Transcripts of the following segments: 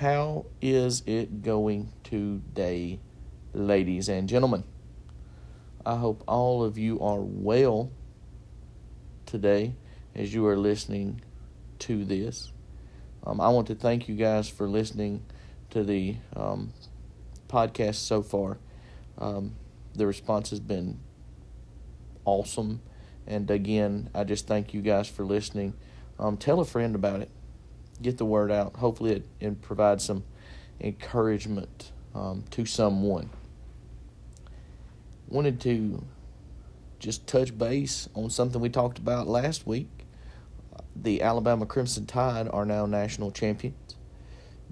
How is it going today, ladies and gentlemen? I hope all of you are well today as you are listening to this. Um, I want to thank you guys for listening to the um, podcast so far. Um, the response has been awesome. And again, I just thank you guys for listening. Um, tell a friend about it. Get the word out. Hopefully, it, it provides some encouragement um, to someone. Wanted to just touch base on something we talked about last week. The Alabama Crimson Tide are now national champions.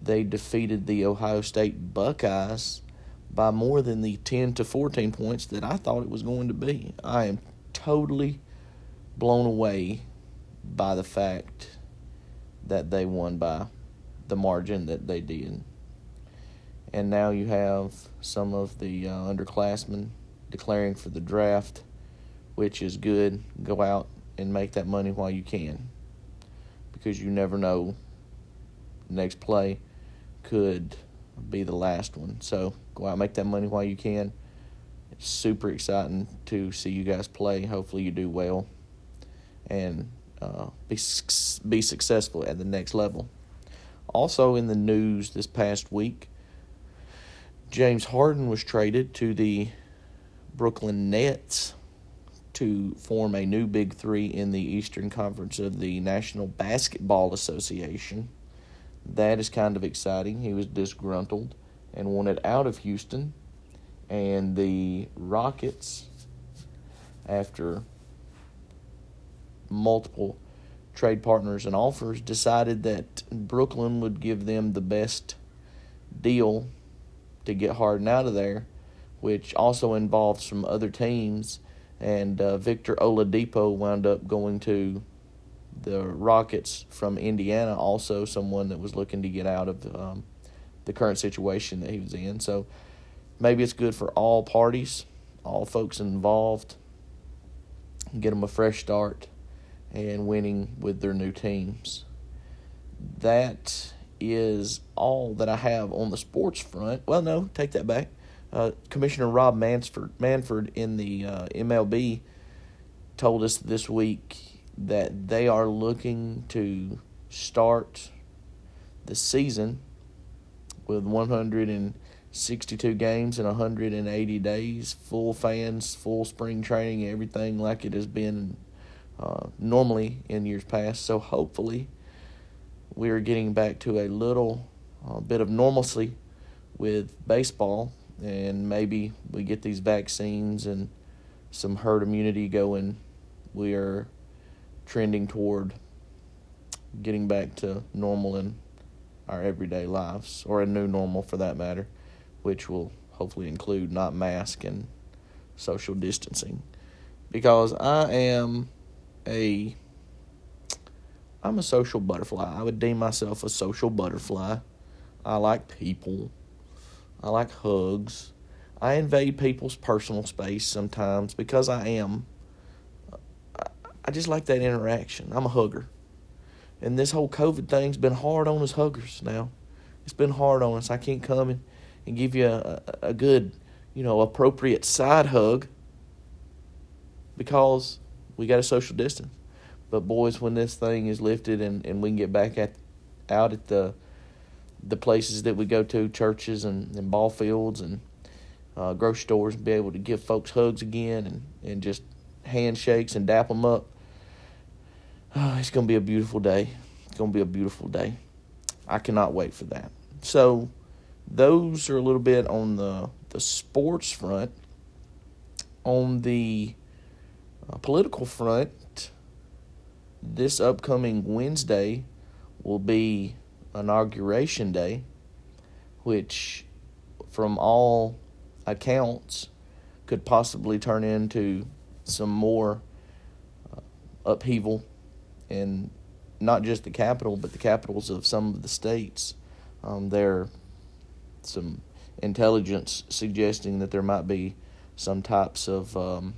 They defeated the Ohio State Buckeyes by more than the 10 to 14 points that I thought it was going to be. I am totally blown away by the fact that they won by the margin that they did. And now you have some of the uh, underclassmen declaring for the draft, which is good. Go out and make that money while you can because you never know. next play could be the last one. So go out and make that money while you can. It's super exciting to see you guys play. Hopefully you do well and uh, be be successful at the next level. Also in the news this past week, James Harden was traded to the Brooklyn Nets to form a new Big Three in the Eastern Conference of the National Basketball Association. That is kind of exciting. He was disgruntled and wanted out of Houston, and the Rockets, after multiple trade partners and offers, decided that Brooklyn would give them the best deal to get Harden out of there, which also involved some other teams. And uh, Victor Oladipo wound up going to the Rockets from Indiana, also someone that was looking to get out of um, the current situation that he was in. So maybe it's good for all parties, all folks involved, get them a fresh start and winning with their new teams. That is all that I have on the sports front. Well, no, take that back. Uh, Commissioner Rob Mansford, Manfred in the uh, MLB told us this week that they are looking to start the season with 162 games in 180 days, full fans, full spring training, everything like it has been uh, normally in years past. So hopefully, we are getting back to a little uh, bit of normalcy with baseball, and maybe we get these vaccines and some herd immunity going. We are trending toward getting back to normal in our everyday lives, or a new normal for that matter, which will hopefully include not mask and social distancing. Because I am a I'm a social butterfly. I would deem myself a social butterfly. I like people. I like hugs. I invade people's personal space sometimes because I am. I just like that interaction. I'm a hugger. And this whole COVID thing's been hard on us huggers now. It's been hard on us. I can't come and, and give you a, a good, you know, appropriate side hug because we got a social distance. But boys, when this thing is lifted and, and we can get back at out at the the places that we go to, churches and, and ball fields and uh, grocery stores, and be able to give folks hugs again and, and just handshakes and dap them up. Oh, it's going to be a beautiful day. It's going to be a beautiful day. I cannot wait for that. So, those are a little bit on the the sports front. On the uh, political front, this upcoming Wednesday will be inauguration day, which, from all accounts, could possibly turn into some more uh, upheaval in not just the capital, but the capitals of some of the states. Um, there, some intelligence suggesting that there might be some types of um,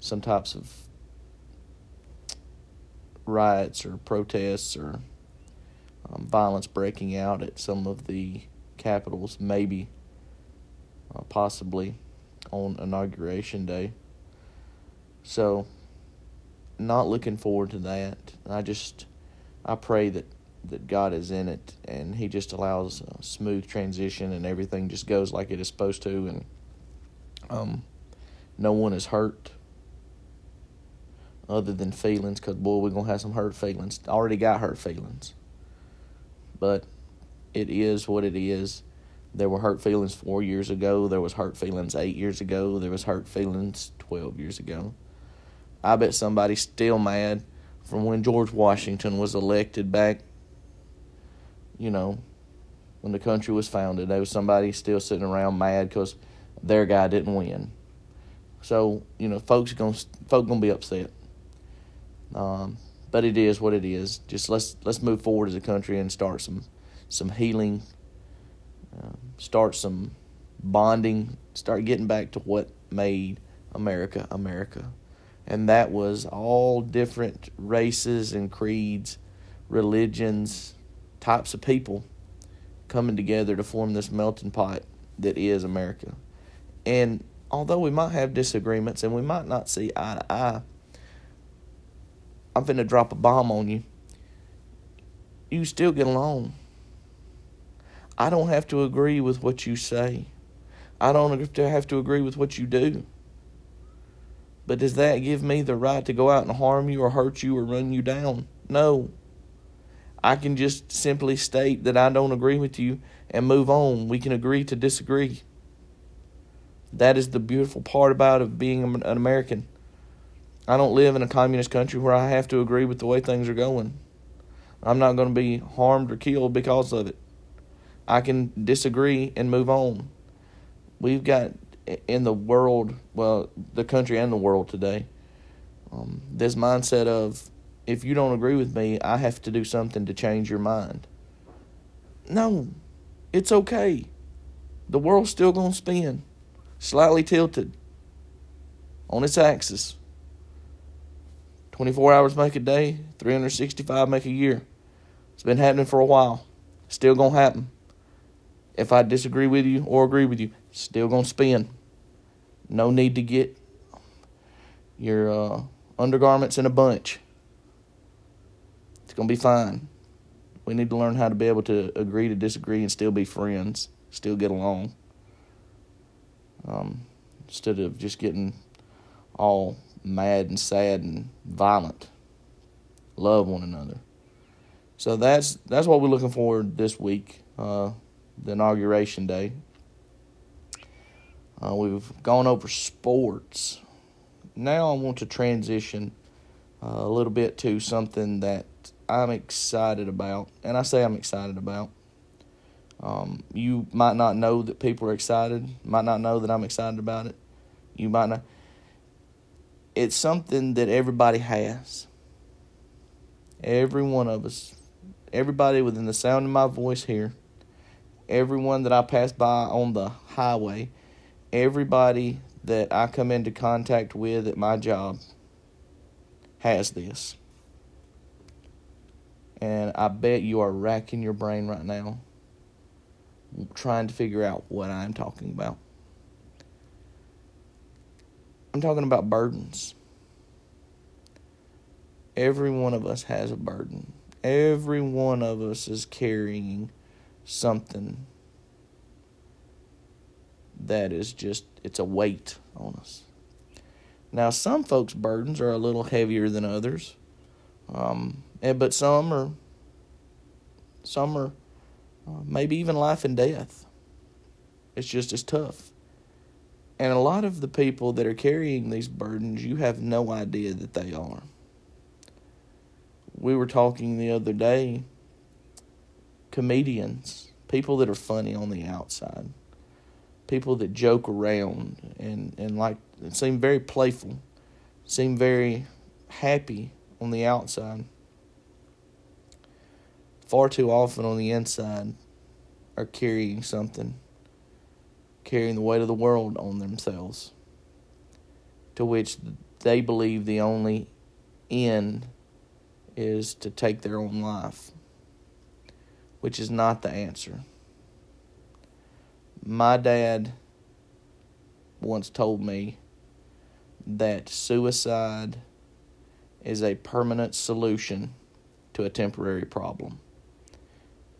some types of riots or protests or um, violence breaking out at some of the capitals, maybe, uh, possibly, on inauguration day. So, not looking forward to that. I just, I pray that that God is in it and He just allows a smooth transition and everything just goes like it is supposed to, and um, no one is hurt other than feelings, because boy, we're gonna have some hurt feelings. Already got hurt feelings, but it is what it is. There were hurt feelings four years ago. There was hurt feelings eight years ago. There was hurt feelings twelve years ago. I bet somebody's still mad from when George Washington was elected back. You know, when the country was founded, there was somebody still sitting around mad because their guy didn't win. So you know, folks gonna folks gonna be upset. Um, but it is what it is. Just let's let's move forward as a country and start some some healing, uh, start some bonding, start getting back to what made America America, and that was all different races and creeds, religions, types of people coming together to form this melting pot that is America. And although we might have disagreements and we might not see eye to eye I'm finna drop a bomb on you. You still get along. I don't have to agree with what you say. I don't have to agree with what you do. But does that give me the right to go out and harm you or hurt you or run you down? No. I can just simply state that I don't agree with you and move on. We can agree to disagree. That is the beautiful part about of being an American. I don't live in a communist country where I have to agree with the way things are going. I'm not going to be harmed or killed because of it. I can disagree and move on. We've got in the world, well, the country and the world today, um, this mindset of if you don't agree with me, I have to do something to change your mind. No, it's okay. The world's still going to spin, slightly tilted on its axis. 24 hours make a day, 365 make a year. It's been happening for a while. Still going to happen. If I disagree with you or agree with you, still going to spin. No need to get your uh, undergarments in a bunch. It's going to be fine. We need to learn how to be able to agree to disagree and still be friends, still get along. Um, instead of just getting all mad and sad and violent. Love one another. So that's that's what we're looking for this week, uh, the inauguration day. Uh, we've gone over sports. Now I want to transition uh, a little bit to something that I'm excited about, and I say I'm excited about. Um, you might not know that people are excited. Might not know that I'm excited about it. You might not it's something that everybody has. Every one of us, everybody within the sound of my voice here, everyone that I pass by on the highway, everybody that I come into contact with at my job has this. And I bet you are racking your brain right now trying to figure out what I'm talking about. I'm talking about burdens. Every one of us has a burden. Every one of us is carrying something that is just, it's a weight on us. Now, some folks' burdens are a little heavier than others, um, and, but some are, some are uh, maybe even life and death. It's just as tough. And a lot of the people that are carrying these burdens, you have no idea that they are. We were talking the other day, comedians, people that are funny on the outside, people that joke around and, and like seem very playful, seem very happy on the outside. Far too often on the inside are carrying something carrying the weight of the world on themselves, to which they believe the only end is to take their own life. which is not the answer. My dad once told me that suicide is a permanent solution to a temporary problem.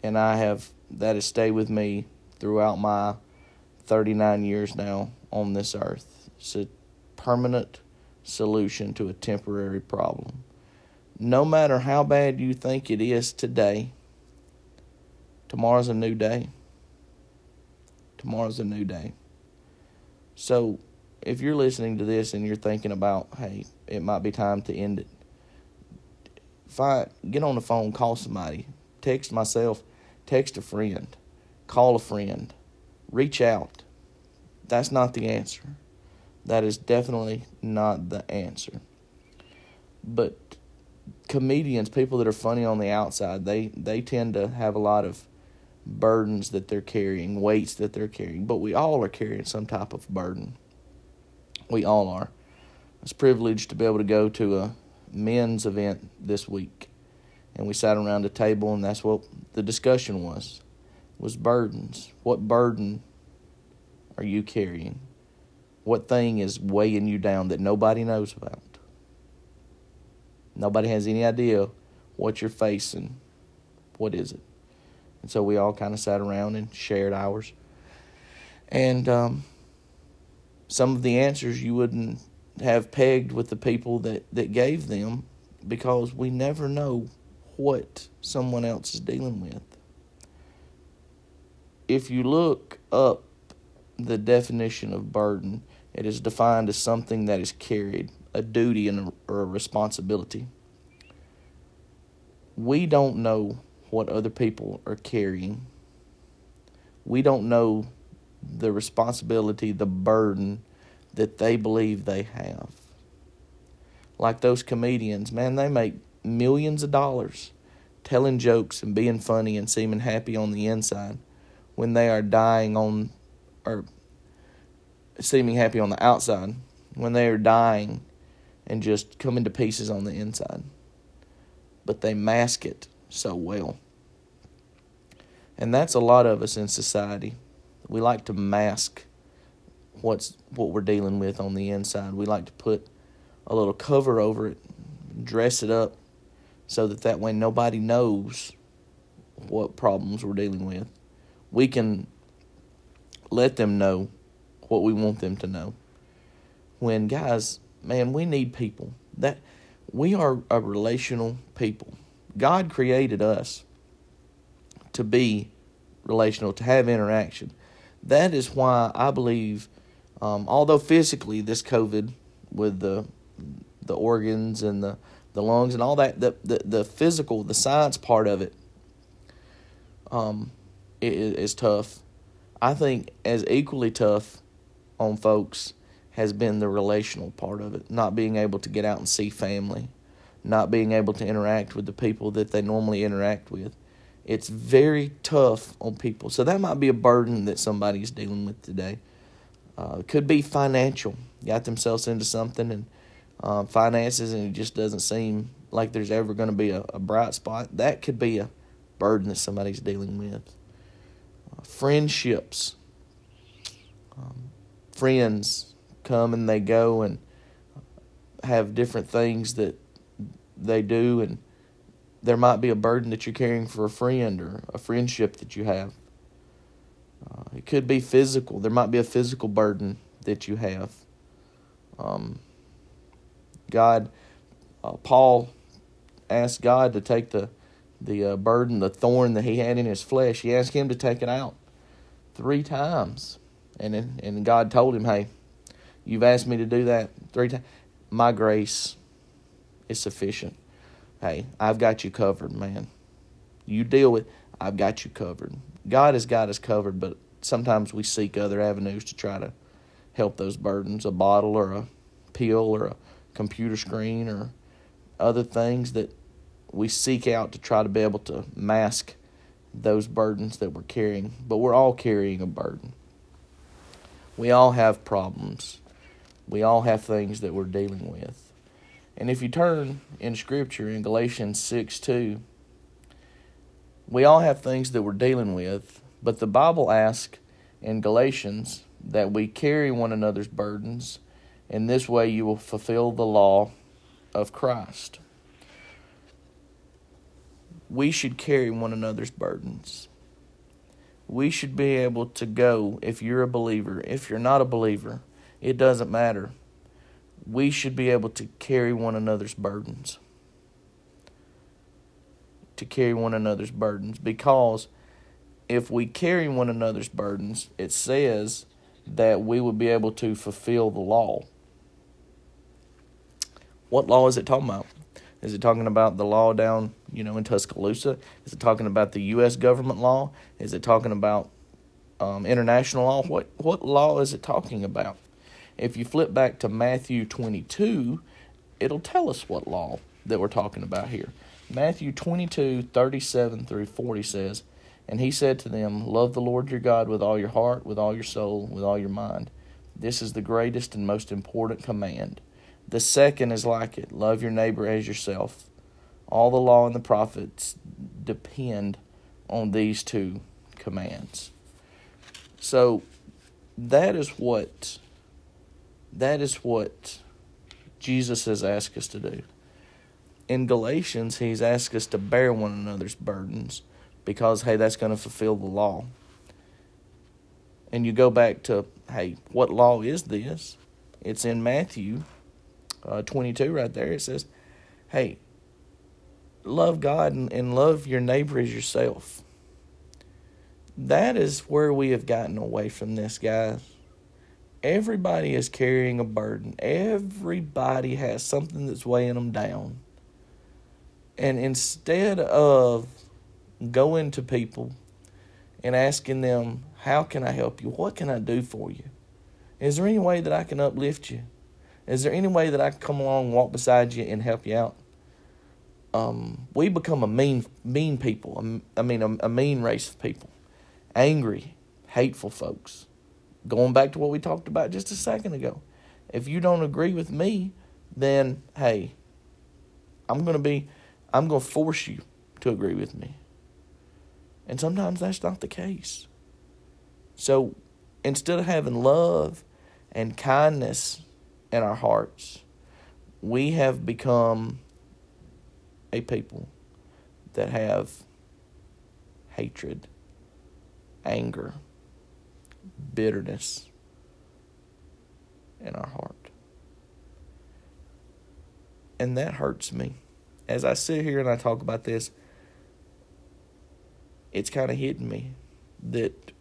And I have that has stayed with me throughout my 39 years now on this earth. It's a permanent solution to a temporary problem. No matter how bad you think it is today, tomorrow's a new day. Tomorrow's a new day. So, if you're listening to this and you're thinking about, hey, it might be time to end it, find, get on the phone, call somebody, text myself, text a friend, call a friend, reach out. That's not the answer. That is definitely not the answer. But comedians, people that are funny on the outside, they they tend to have a lot of burdens that they're carrying, weights that they're carrying. But we all are carrying some type of burden. We all are. I was privileged to be able to go to a men's event this week, and we sat around a table, and that's what the discussion was: was burdens. What burden are you carrying? What thing is weighing you down that nobody knows about? Nobody has any idea what you're facing. What is it? And so we all kind of sat around and shared ours. And um, some of the answers you wouldn't have pegged with the people that, that gave them because we never know what someone else is dealing with. If you look up the definition of burden, it is defined as something that is carried, a duty and or a responsibility. We don't know what other people are carrying. We don't know the responsibility, the burden that they believe they have. Like those comedians, man, they make millions of dollars telling jokes and being funny and seeming happy on the inside when they are dying on or seeming happy on the outside when they are dying and just coming to pieces on the inside. But they mask it so well. And that's a lot of us in society. We like to mask what's what we're dealing with on the inside. We like to put a little cover over it, dress it up so that that way nobody knows what problems we're dealing with. We can let them know what we want them to know. When guys, man, we need people. That we are a relational people. God created us to be relational, to have interaction. That is why I believe, um, although physically this COVID with the the organs and the, the lungs and all that, the, the, the physical, the science part of it, um, is, is tough. I think as equally tough on folks has been the relational part of it, not being able to get out and see family, not being able to interact with the people that they normally interact with. It's very tough on people. So that might be a burden that somebody's dealing with today. Uh, could be financial. Got themselves into something and uh, finances, and it just doesn't seem like there's ever going to be a, a, bright spot. That could be a burden that somebody's dealing with. Friendships. Um, friends come and they go and have different things that they do and there might be a burden that you're carrying for a friend or a friendship that you have. Uh, it could be physical. There might be a physical burden that you have. Um, God, uh, Paul asked God to take the the uh, burden, the thorn that he had in his flesh. He asked him to take it out three times, and then, and God told him, "Hey, you've asked me to do that three times. My grace is sufficient." hey, I've got you covered, man. You deal with, I've got you covered. God has got us covered, but sometimes we seek other avenues to try to help those burdens a bottle or a pill or a computer screen or other things that we seek out to try to be able to mask those burdens that we're carrying. But we're all carrying a burden. We all have problems. We all have things that we're dealing with. And if you turn in Scripture in Galatians 6 2, We all have things that we're dealing with, but the Bible asks in Galatians that we carry one another's burdens, and this way you will fulfill the law of Christ. We should carry one another's burdens. We should be able to go if you're a believer, if you're not a believer, it doesn't matter. We should be able to carry one another's burdens to carry one another's burdens because if we carry one another's burdens, it says that we would be able to fulfill the law. What law is it talking about? Is it talking about the law down, you know, in Tuscaloosa? Is it talking about the U.S. government law? Is it talking about um, international law? What what law is it talking about? If you flip back to Matthew 22, it'll tell us what law that we're talking about here. Matthew 22, 37 through 40 says, And he said to them, Love the Lord your God with all your heart, with all your soul, with all your mind. This is the greatest and most important command. The second is like it love your neighbor as yourself. All the law and the prophets depend on these two commands. So that is what that is what Jesus has asked us to do in Galatians, he's asked us to bear one another's burdens because, hey, that's going to fulfill the law. And you go back to, hey, what law is this? It's in Matthew uh, 22 right there. It says, hey, love God and, and love your neighbor as yourself. That is where we have gotten away from this, guys. Everybody is carrying a burden. Everybody has something that's weighing them down. And instead of going to people and asking them, How can I help you? What can I do for you? Is there any way that I can uplift you? Is there any way that I can come along, walk beside you, and help you out? Um, we become a mean, mean people. I mean, a, a mean race of people, angry, hateful folks. Going back to what we talked about just a second ago, if you don't agree with me, then hey, I'm to be I'm going to force you to agree with me. And sometimes that's not the case. So instead of having love and kindness in our hearts, we have become a people that have hatred, anger, bitterness in our heart. And that hurts me as I sit here and I talk about this, it's kind of hitting me that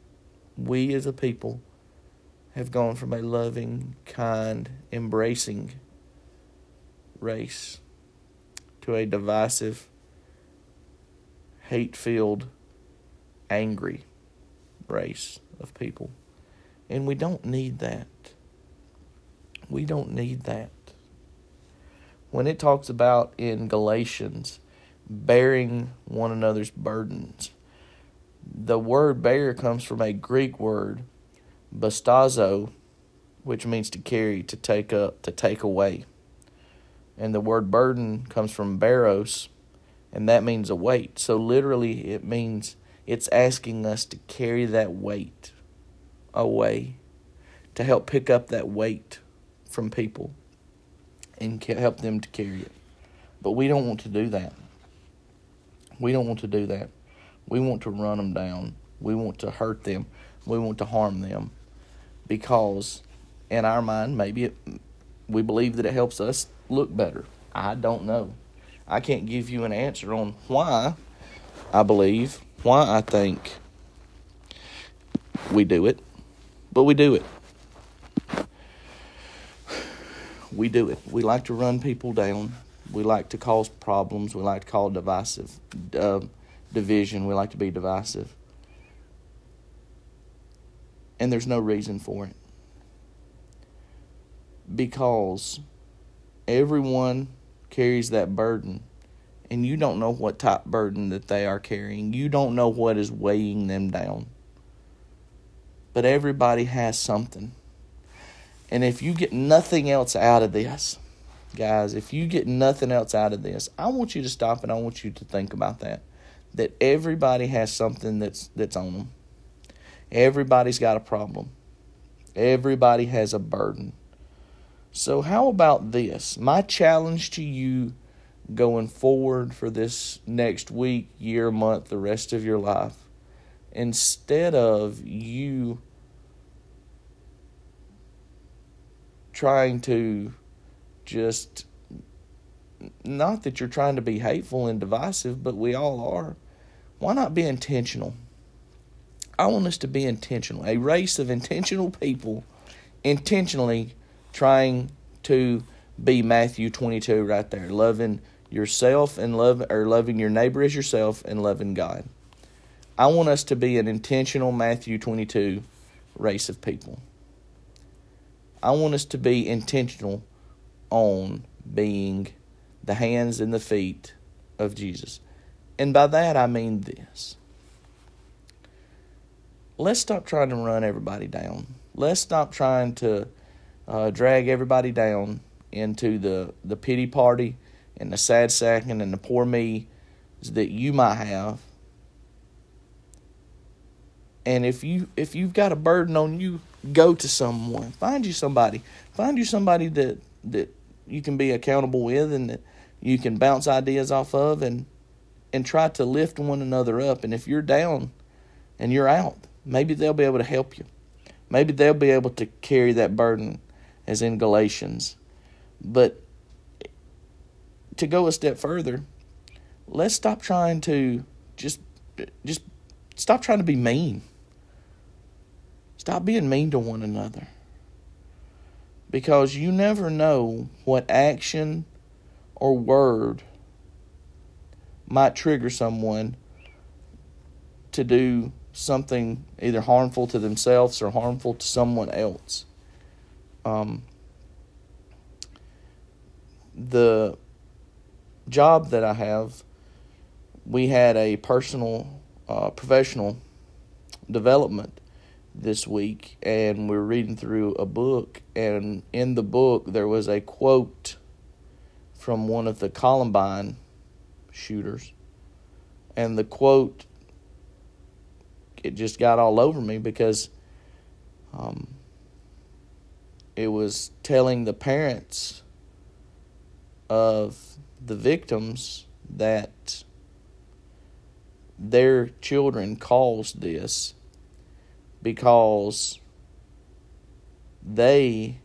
we as a people have gone from a loving, kind, embracing race to a divisive, hate filled, angry race of people. And we don't need that. We don't need that when it talks about in Galatians bearing one another's burdens, the word bear comes from a Greek word, bastazo, which means to carry, to take up, to take away. And the word burden comes from baros, and that means a weight. So literally, it means it's asking us to carry that weight away, to help pick up that weight from people and help them to carry it. But we don't want to do that. We don't want to do that. We want to run them down. We want to hurt them. We want to harm them because, in our mind, maybe it, we believe that it helps us look better. I don't know. I can't give you an answer on why I believe, why I think we do it, but we do it. we do it. We like to run people down. We like to cause problems. We like to cause divisive uh, division. We like to be divisive. And there's no reason for it. Because everyone carries that burden. And you don't know what type burden that they are carrying. You don't know what is weighing them down. But everybody has something. And if you get nothing else out of this, guys, if you get nothing else out of this, I want you to stop and I want you to think about that. that everybody has something that's that's on them. Everybody's got a problem. Everybody has a burden. So how about this? My challenge to you going forward for this next week, year, month, the rest of your life, instead of you trying to just not that you're trying to be hateful and divisive, but we all are. Why not be intentional? I want us to be intentional. A race of intentional people intentionally trying to be Matthew 22 right there, loving yourself and love or loving your neighbor as yourself and loving God. I want us to be an intentional Matthew 22 race of people. I want us to be intentional on being the hands and the feet of Jesus. And by that I mean this. Let's stop trying to run everybody down. Let's stop trying to uh, drag everybody down into the, the pity party and the sad sacking and the poor me that you might have. And if you if you've got a burden on you, go to someone. Find you somebody. Find you somebody that that you can be accountable with and that you can bounce ideas off of and and try to lift one another up. And if you're down and you're out, maybe they'll be able to help you. Maybe they'll be able to carry that burden as in Galatians. But to go a step further, let's stop trying to just just stop trying to be mean. Stop being mean to one another. Because you never know what action or word might trigger someone to do something either harmful to themselves or harmful to someone else. Um, the job that I have, we had a personal, uh, professional development this week, and we were reading through a book, and in the book there was a quote from one of the Columbine shooters. And the quote, it just got all over me because um, it was telling the parents of the victims that their children caused this because they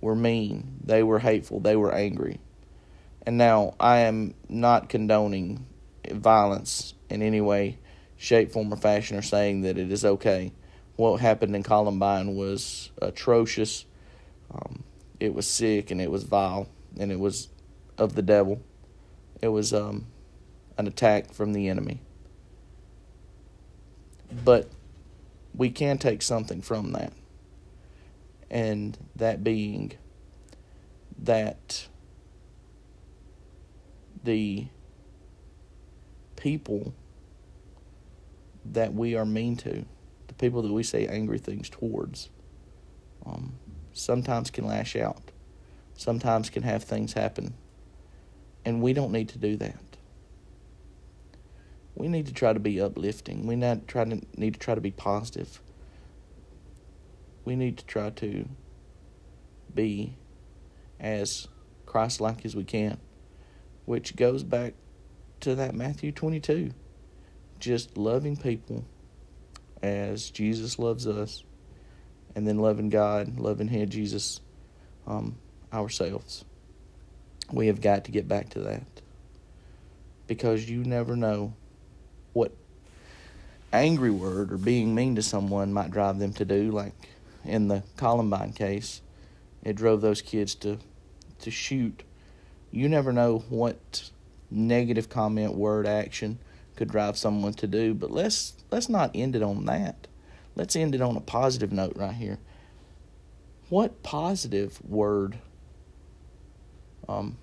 were mean, they were hateful, they were angry. And now I am not condoning violence in any way, shape, form, or fashion, or saying that it is okay. What happened in Columbine was atrocious. Um, it was sick and it was vile and it was of the devil. It was um, an attack from the enemy. But we can take something from that and that being that the people that we are mean to, the people that we say angry things towards, um, sometimes can lash out, sometimes can have things happen, and we don't need to do that. We need to try to be uplifting. We not try to need to try to be positive we need to try to be as Christ like as we can, which goes back to that Matthew 22. Just loving people as Jesus loves us, and then loving God, loving Him, Jesus, um, ourselves. We have got to get back to that because you never know what angry word or being mean to someone might drive them to do, like in the Columbine case. It drove those kids to to shoot. You never know what negative comment, word, action could drive someone to do, but let's let's not end it on that. Let's end it on a positive note right here. What positive word um,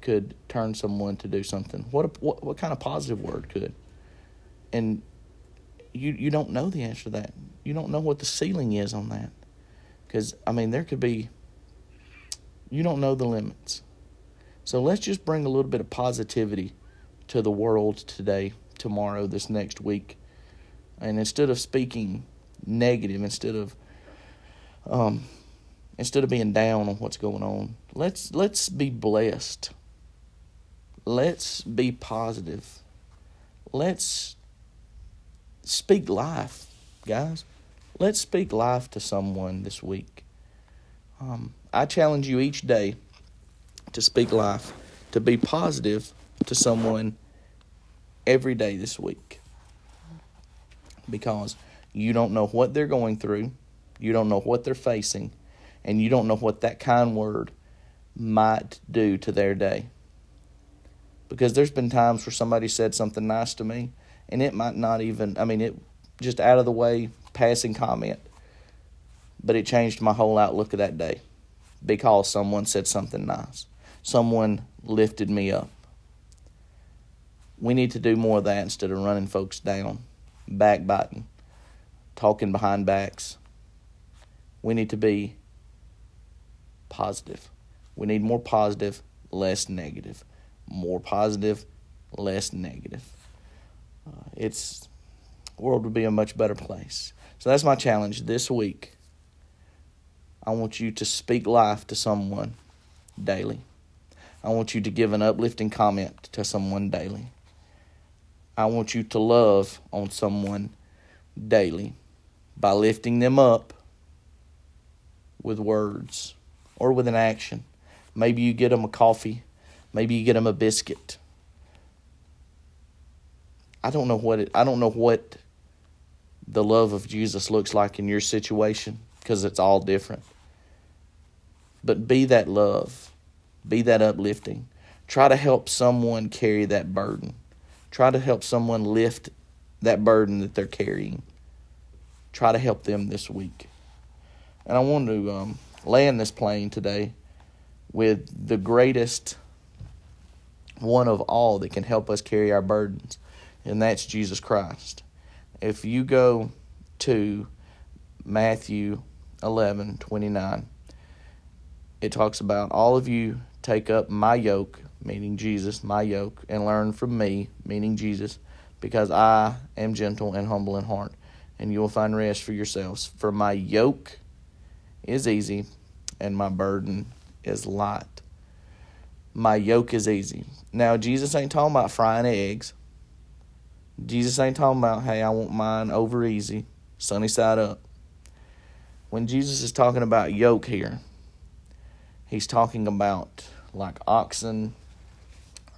could turn someone to do something? What, what what kind of positive word could? And you you don't know the answer to that. You don't know what the ceiling is on that. Because, I mean, there could be, you don't know the limits. So let's just bring a little bit of positivity to the world today, tomorrow, this next week. And instead of speaking negative, instead of um, instead of being down on what's going on, let's let's be blessed. Let's be positive. Let's speak life, guys. Let's speak life to someone this week. Um, I challenge you each day to speak life, to be positive to someone every day this week. Because you don't know what they're going through, you don't know what they're facing, and you don't know what that kind word might do to their day. Because there's been times where somebody said something nice to me, and it might not even, I mean, it just out of the way, passing comment, but it changed my whole outlook of that day because someone said something nice. Someone lifted me up. We need to do more of that instead of running folks down, backbiting, talking behind backs. We need to be positive. We need more positive, less negative. More positive, less negative. Uh, it's world would be a much better place. So that's my challenge this week. I want you to speak life to someone daily. I want you to give an uplifting comment to someone daily. I want you to love on someone daily by lifting them up with words or with an action. Maybe you get them a coffee, maybe you get them a biscuit. I don't know what it I don't know what the love of Jesus looks like in your situation because it's all different. But be that love, be that uplifting. Try to help someone carry that burden. Try to help someone lift that burden that they're carrying. Try to help them this week. And I want to um, land this plane today with the greatest one of all that can help us carry our burdens, and that's Jesus Christ. If you go to Matthew 11 29, it talks about all of you take up my yoke, meaning Jesus, my yoke, and learn from me, meaning Jesus, because I am gentle and humble in heart, and you will find rest for yourselves. For my yoke is easy, and my burden is light. My yoke is easy. Now, Jesus ain't talking about frying eggs. Jesus ain't talking about, hey, I want mine over easy, sunny side up. When Jesus is talking about yoke here, he's talking about like oxen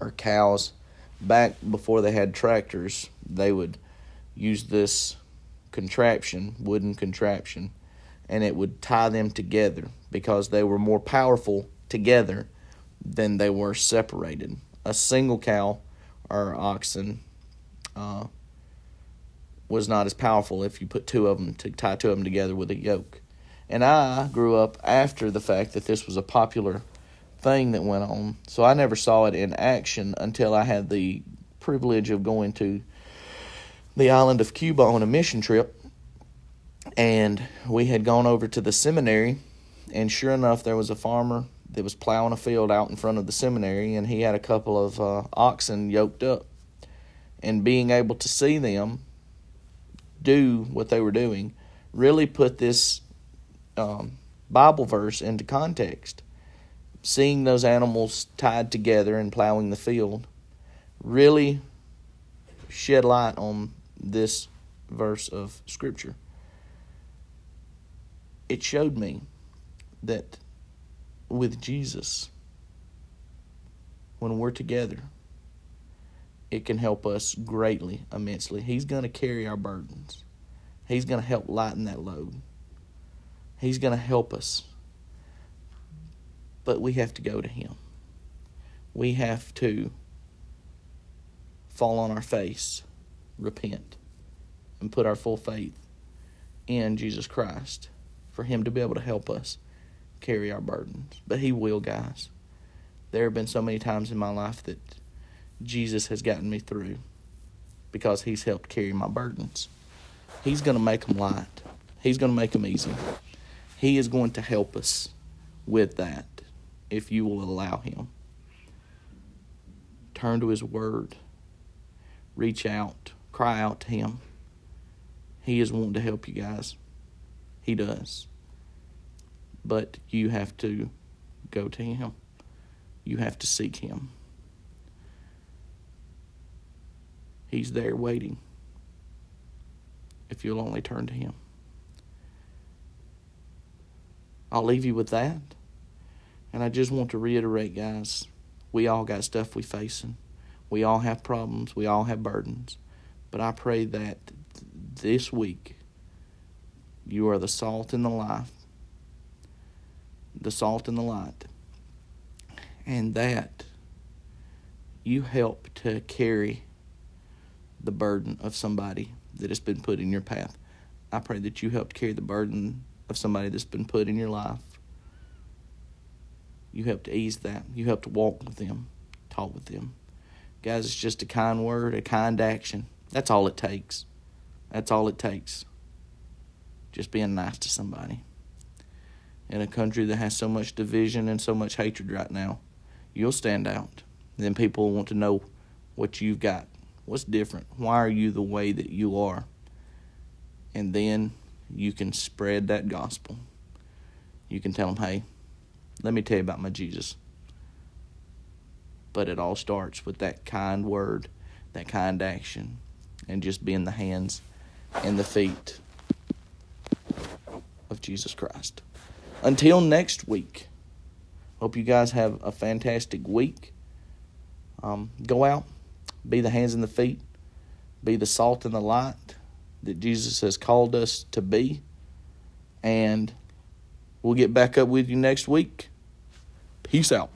or cows. Back before they had tractors, they would use this contraption, wooden contraption, and it would tie them together because they were more powerful together than they were separated. A single cow or oxen uh, was not as powerful if you put two of them to tie two of them together with a yoke. And I grew up after the fact that this was a popular thing that went on, so I never saw it in action until I had the privilege of going to the island of Cuba on a mission trip. And we had gone over to the seminary, and sure enough, there was a farmer that was plowing a field out in front of the seminary, and he had a couple of uh, oxen yoked up and being able to see them do what they were doing really put this um, Bible verse into context. Seeing those animals tied together and plowing the field really shed light on this verse of Scripture. It showed me that with Jesus, when we're together, it can help us greatly, immensely. He's going to carry our burdens. He's going to help lighten that load. He's going to help us. But we have to go to Him. We have to fall on our face, repent, and put our full faith in Jesus Christ for Him to be able to help us carry our burdens. But He will, guys. There have been so many times in my life that Jesus has gotten me through because he's helped carry my burdens. He's going to make them light. He's going to make them easy. He is going to help us with that if you will allow him. Turn to his word. reach out, cry out to Him. He is wanting to help you guys. He does. But you have to go to Him, you have to seek Him. He's there waiting if you'll only turn to Him. I'll leave you with that. And I just want to reiterate, guys, we all got stuff we facing. We all have problems. We all have burdens. But I pray that this week you are the salt in the life, the salt in the light, and that you help to carry the burden of somebody that has been put in your path. I pray that you help carry the burden of somebody that's been put in your life. You help to ease that. You help to walk with them, talk with them. Guys, it's just a kind word, a kind action. That's all it takes. That's all it takes. Just being nice to somebody. In a country that has so much division and so much hatred right now, you'll stand out. Then people want to know what you've got. What's different? Why are you the way that you are? And then you can spread that gospel. You can tell them, hey, let me tell you about my Jesus. But it all starts with that kind word, that kind action, and just being the hands and the feet of Jesus Christ. Until next week, hope you guys have a fantastic week. Um, go out, be the hands and the feet, be the salt and the light that Jesus has called us to be. And we'll get back up with you next week. Peace out.